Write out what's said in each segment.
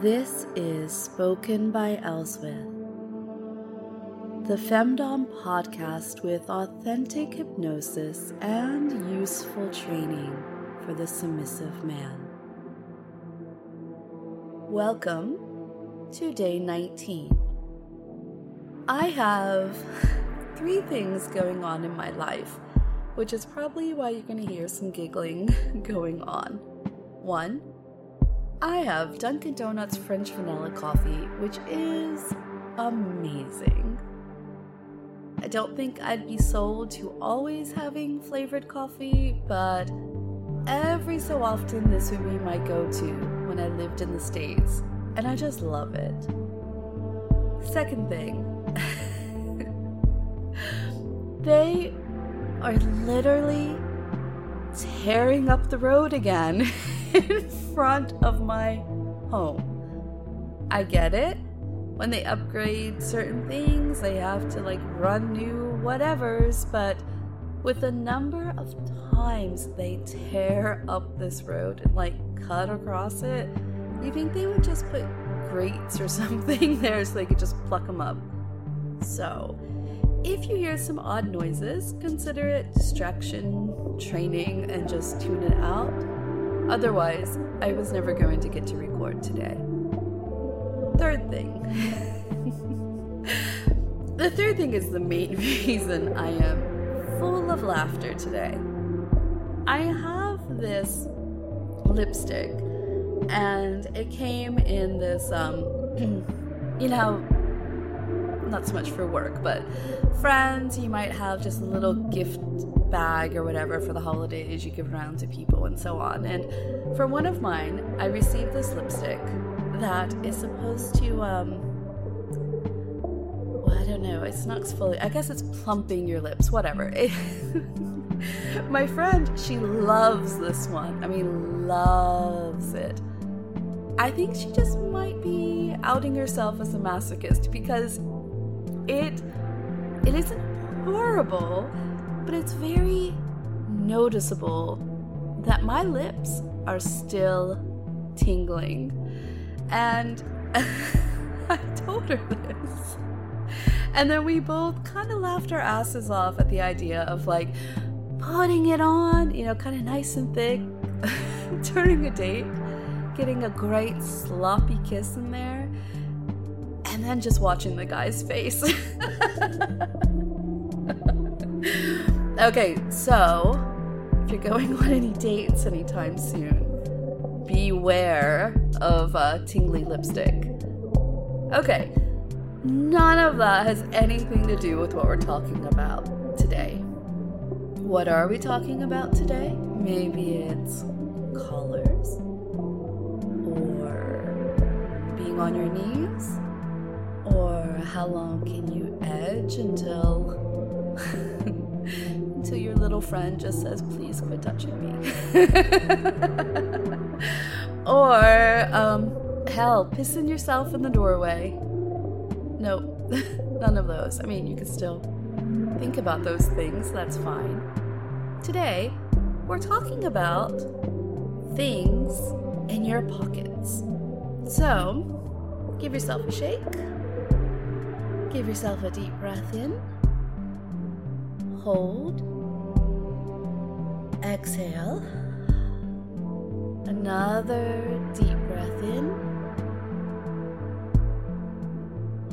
This is Spoken by Elswith, the Femdom podcast with authentic hypnosis and useful training for the submissive man. Welcome to day 19. I have three things going on in my life, which is probably why you're going to hear some giggling going on. One, I have Dunkin' Donuts French vanilla coffee, which is amazing. I don't think I'd be sold to always having flavored coffee, but every so often this would be my go to when I lived in the States, and I just love it. Second thing, they are literally tearing up the road again. in front of my home. I get it. When they upgrade certain things, they have to like run new whatevers, but with the number of times they tear up this road and like cut across it, you think they would just put grates or something there so they could just pluck them up. So, if you hear some odd noises, consider it distraction, training, and just tune it out. Otherwise, I was never going to get to record today. Third thing. the third thing is the main reason I am full of laughter today. I have this lipstick, and it came in this, um, you know, not so much for work, but friends, you might have just a little gift bag or whatever for the holidays you give around to people and so on. And for one of mine, I received this lipstick that is supposed to, um, well, I don't know, it's not exfoliating. I guess it's plumping your lips, whatever. my friend, she loves this one. I mean, loves it. I think she just might be outing herself as a masochist because it it isn't horrible but it's very noticeable that my lips are still tingling. And I told her this. And then we both kind of laughed our asses off at the idea of like putting it on, you know, kind of nice and thick, turning a date, getting a great sloppy kiss in there, and just watching the guy's face. Okay, so if you're going on any dates anytime soon, beware of uh, tingly lipstick. Okay, none of that has anything to do with what we're talking about today. What are we talking about today? Maybe it's colors, or being on your knees, or how long can you edge until until your little friend just says, please quit touching me. or, um, hell, pissing yourself in the doorway. Nope, none of those. I mean, you can still think about those things, that's fine. Today, we're talking about things in your pockets. So, give yourself a shake. Give yourself a deep breath in. Hold Exhale. Another deep breath in.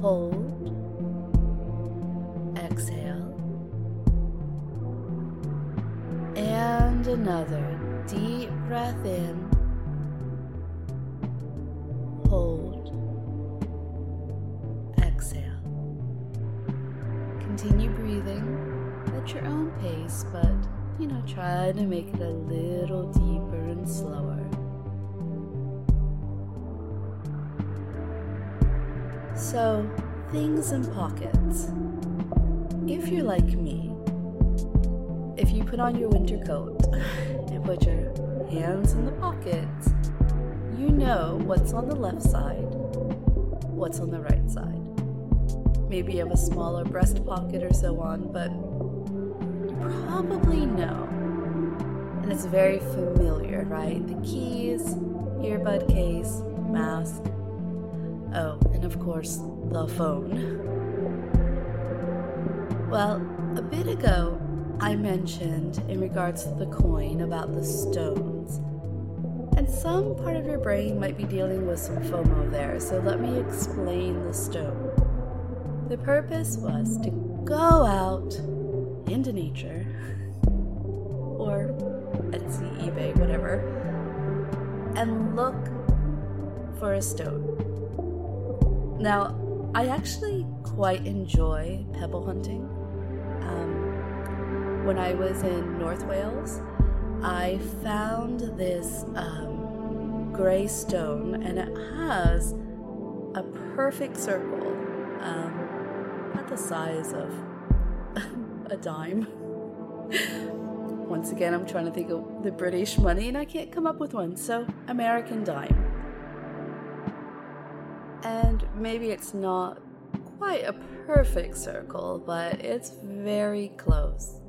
Hold. Exhale. And another deep breath in. Hold. Continue breathing at your own pace, but you know, try to make it a little deeper and slower. So, things in pockets. If you're like me, if you put on your winter coat and put your hands in the pockets, you know what's on the left side, what's on the right side. Maybe you have a smaller breast pocket or so on, but you probably know. And it's very familiar, right? The keys, earbud case, mask, Oh, and of course, the phone. Well, a bit ago, I mentioned in regards to the coin about the stones. And some part of your brain might be dealing with some FOMO there, so let me explain the stone. The purpose was to go out into nature or Etsy, eBay, whatever, and look for a stone. Now, I actually quite enjoy pebble hunting. Um, when I was in North Wales, I found this um, gray stone, and it has a perfect circle, um, about the size of a dime. Once again, I'm trying to think of the British money, and I can't come up with one, so American dime. And maybe it's not quite a perfect circle, but it's very close.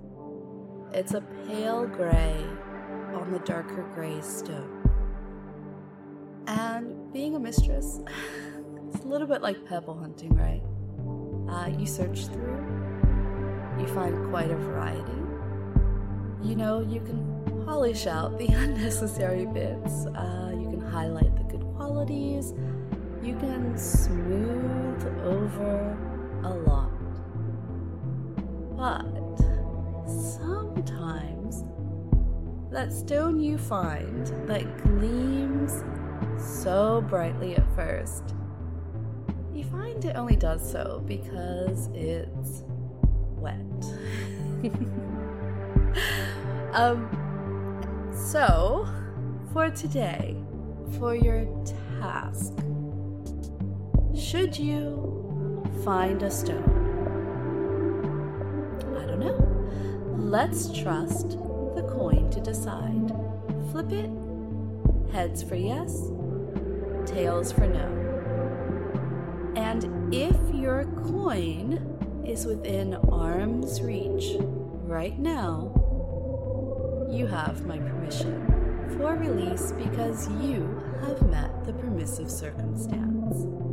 It's a pale gray on the darker gray stone. And being a mistress, it's a little bit like pebble hunting, right? Uh, you search through, you find quite a variety. You know, you can polish out the unnecessary bits, uh, you can highlight the good qualities you can smooth over a lot. But sometimes that stone you find that gleams so brightly at first, you find it only does so because it's wet. um, so, for today, for your task, should you find a stone? I don't know. Let's trust the coin to decide. Flip it. Heads for yes, tails for no. And if your coin is within arm's reach right now, you have my permission for release because you have met the permissive circumstance.